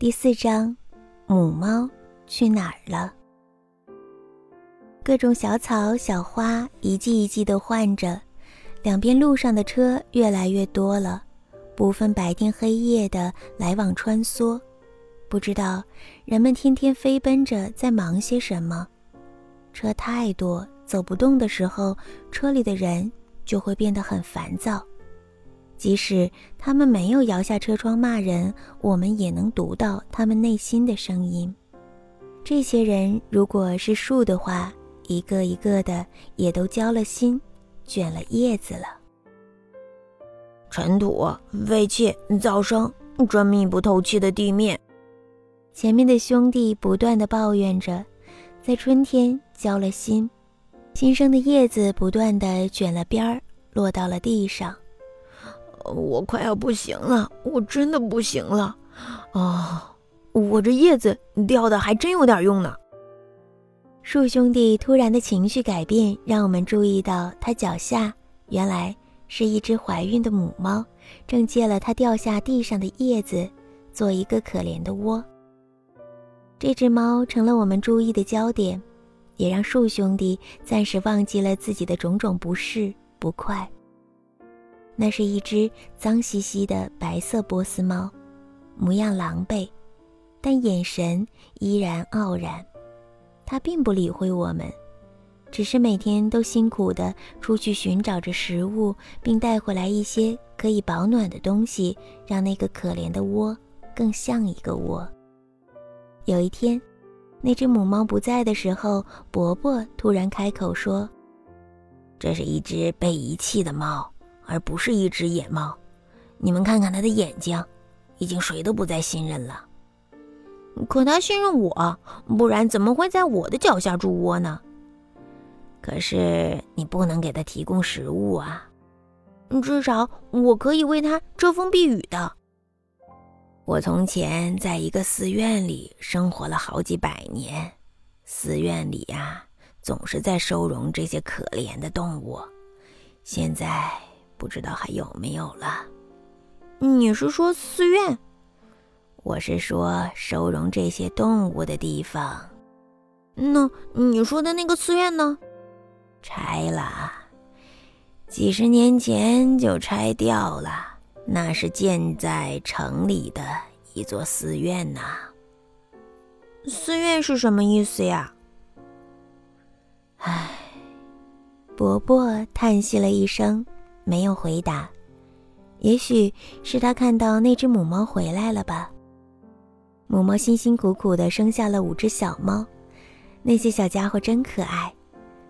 第四章，母猫去哪儿了？各种小草、小花一季一季的换着，两边路上的车越来越多了，不分白天黑夜的来往穿梭。不知道人们天天飞奔着在忙些什么。车太多，走不动的时候，车里的人就会变得很烦躁。即使他们没有摇下车窗骂人，我们也能读到他们内心的声音。这些人如果是树的话，一个一个的也都交了心，卷了叶子了。尘土、废气、噪声，这密不透气的地面。前面的兄弟不断的抱怨着，在春天交了心，新生的叶子不断的卷了边儿，落到了地上。我快要不行了，我真的不行了，啊！我这叶子掉的还真有点用呢。树兄弟突然的情绪改变，让我们注意到他脚下原来是一只怀孕的母猫，正借了它掉下地上的叶子，做一个可怜的窝。这只猫成了我们注意的焦点，也让树兄弟暂时忘记了自己的种种不适不快。那是一只脏兮兮的白色波斯猫，模样狼狈，但眼神依然傲然。它并不理会我们，只是每天都辛苦地出去寻找着食物，并带回来一些可以保暖的东西，让那个可怜的窝更像一个窝。有一天，那只母猫不在的时候，伯伯突然开口说：“这是一只被遗弃的猫。”而不是一只野猫，你们看看它的眼睛，已经谁都不再信任了。可它信任我，不然怎么会在我的脚下筑窝呢？可是你不能给它提供食物啊。至少我可以为它遮风避雨的。我从前在一个寺院里生活了好几百年，寺院里呀，总是在收容这些可怜的动物。现在。不知道还有没有了？你是说寺院？我是说收容这些动物的地方。那你说的那个寺院呢？拆了，几十年前就拆掉了。那是建在城里的一座寺院呐。寺院是什么意思呀？唉，伯伯叹息了一声。没有回答，也许是他看到那只母猫回来了吧。母猫辛辛苦苦地生下了五只小猫，那些小家伙真可爱。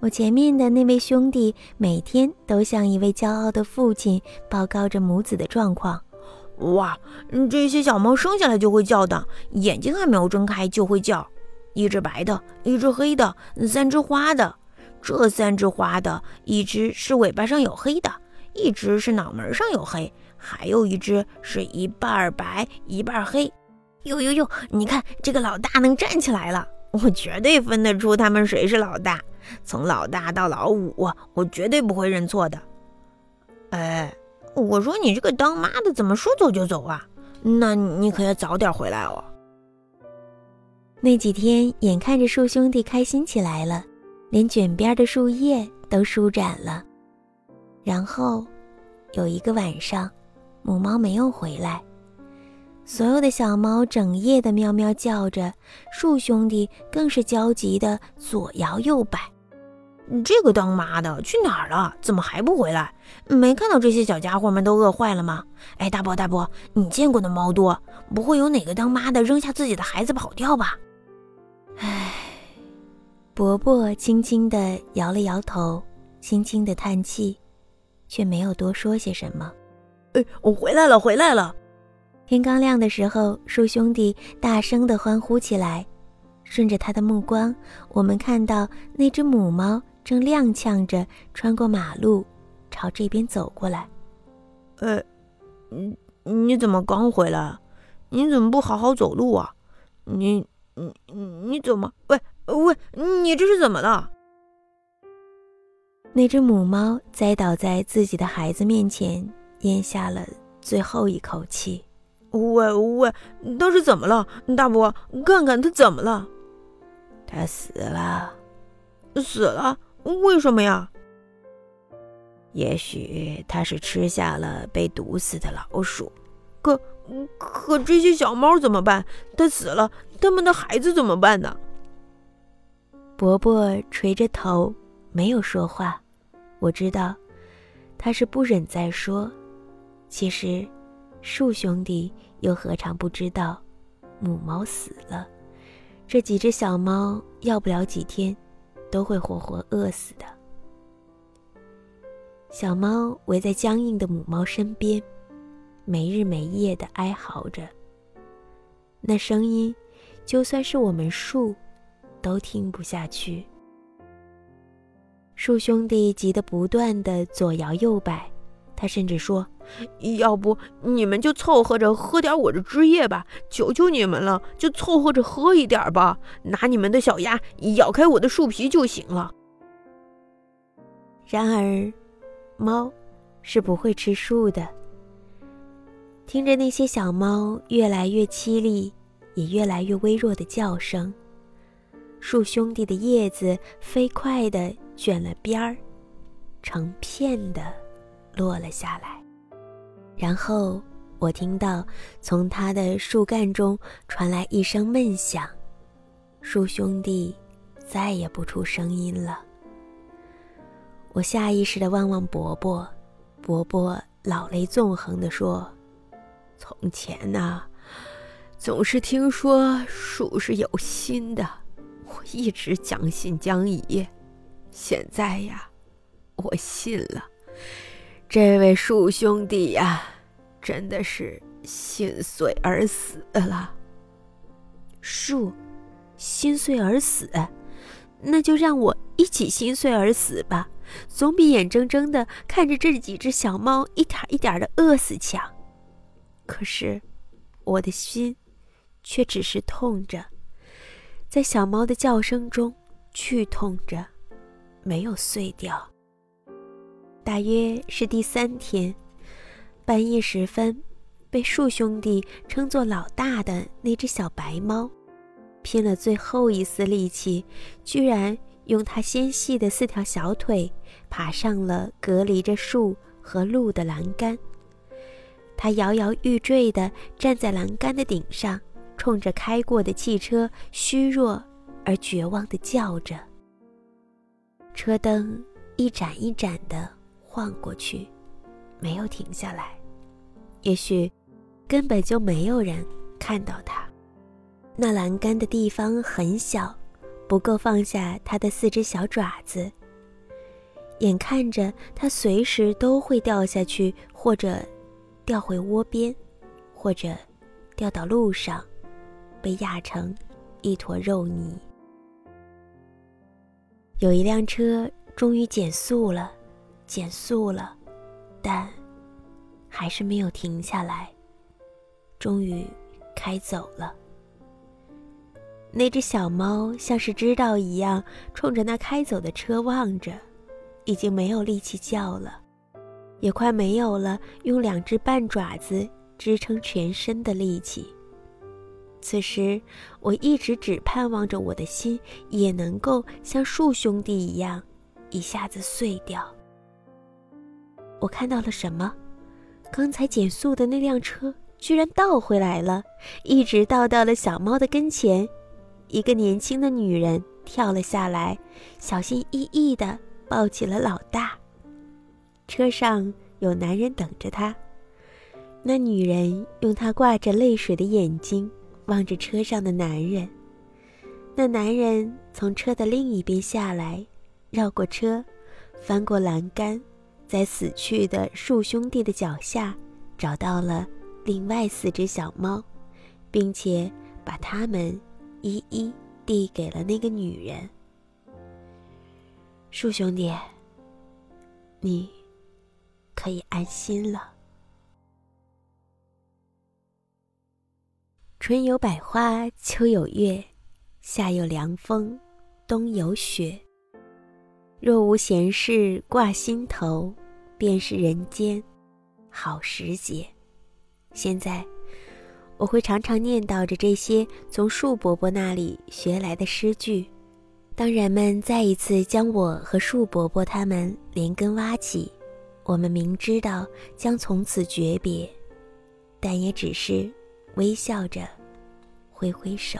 我前面的那位兄弟每天都像一位骄傲的父亲报告着母子的状况。哇，这些小猫生下来就会叫的，眼睛还没有睁开就会叫。一只白的，一只黑的，三只花的。这三只花的，一只是尾巴上有黑的。一只是脑门上有黑，还有一只是一半白一半黑。呦呦呦！你看这个老大能站起来了，我绝对分得出他们谁是老大。从老大到老五，我绝对不会认错的。哎，我说你这个当妈的怎么说走就走啊？那你可要早点回来哦。那几天，眼看着树兄弟开心起来了，连卷边的树叶都舒展了。然后，有一个晚上，母猫没有回来，所有的小猫整夜的喵喵叫着，树兄弟更是焦急的左摇右摆。这个当妈的去哪儿了？怎么还不回来？没看到这些小家伙们都饿坏了吗？哎，大伯大伯，你见过的猫多，不会有哪个当妈的扔下自己的孩子跑掉吧？唉，伯伯轻轻地摇了摇头，轻轻地叹气。却没有多说些什么。哎，我回来了，回来了！天刚亮的时候，树兄弟大声地欢呼起来。顺着他的目光，我们看到那只母猫正踉跄着穿过马路，朝这边走过来。呃，你你怎么刚回来？你怎么不好好走路啊？你你你怎么？喂喂，你这是怎么了？那只母猫栽倒在自己的孩子面前，咽下了最后一口气。喂喂，他是怎么了？大伯，看看他怎么了？他死了，死了？为什么呀？也许他是吃下了被毒死的老鼠。可可这些小猫怎么办？它死了，他们的孩子怎么办呢？伯伯垂着头，没有说话。我知道，他是不忍再说。其实，树兄弟又何尝不知道，母猫死了，这几只小猫要不了几天，都会活活饿死的。小猫围在僵硬的母猫身边。没日没夜的哀嚎着，那声音，就算是我们树，都听不下去。树兄弟急得不断的左摇右摆，他甚至说：“要不你们就凑合着喝点我的汁液吧，求求你们了，就凑合着喝一点吧，拿你们的小牙咬开我的树皮就行了。”然而，猫是不会吃树的。听着那些小猫越来越凄厉，也越来越微弱的叫声，树兄弟的叶子飞快地卷了边儿，成片的落了下来。然后我听到从它的树干中传来一声闷响，树兄弟再也不出声音了。我下意识地望望伯伯，伯伯老泪纵横地说。从前呐，总是听说树是有心的，我一直将信将疑。现在呀，我信了。这位树兄弟呀，真的是心碎而死了。树，心碎而死，那就让我一起心碎而死吧，总比眼睁睁的看着这几只小猫一点一点的饿死强。可是，我的心却只是痛着，在小猫的叫声中剧痛着，没有碎掉。大约是第三天，半夜时分，被树兄弟称作老大的那只小白猫，拼了最后一丝力气，居然用它纤细的四条小腿爬上了隔离着树和路的栏杆。他摇摇欲坠地站在栏杆的顶上，冲着开过的汽车虚弱而绝望地叫着。车灯一盏一盏的晃过去，没有停下来。也许根本就没有人看到他。那栏杆的地方很小，不够放下他的四只小爪子。眼看着他随时都会掉下去，或者……掉回窝边，或者掉到路上，被压成一坨肉泥。有一辆车终于减速了，减速了，但还是没有停下来。终于开走了。那只小猫像是知道一样，冲着那开走的车望着，已经没有力气叫了。也快没有了用两只半爪子支撑全身的力气。此时，我一直只盼望着我的心也能够像树兄弟一样，一下子碎掉。我看到了什么？刚才减速的那辆车居然倒回来了，一直倒到了小猫的跟前。一个年轻的女人跳了下来，小心翼翼地抱起了老大。车上有男人等着他，那女人用她挂着泪水的眼睛望着车上的男人。那男人从车的另一边下来，绕过车，翻过栏杆，在死去的树兄弟的脚下找到了另外四只小猫，并且把它们一一递给了那个女人。树兄弟，你。可以安心了。春有百花，秋有月，夏有凉风，冬有雪。若无闲事挂心头，便是人间好时节。现在，我会常常念叨着这些从树伯伯那里学来的诗句。当人们再一次将我和树伯伯他们连根挖起，我们明知道将从此诀别，但也只是微笑着挥挥手。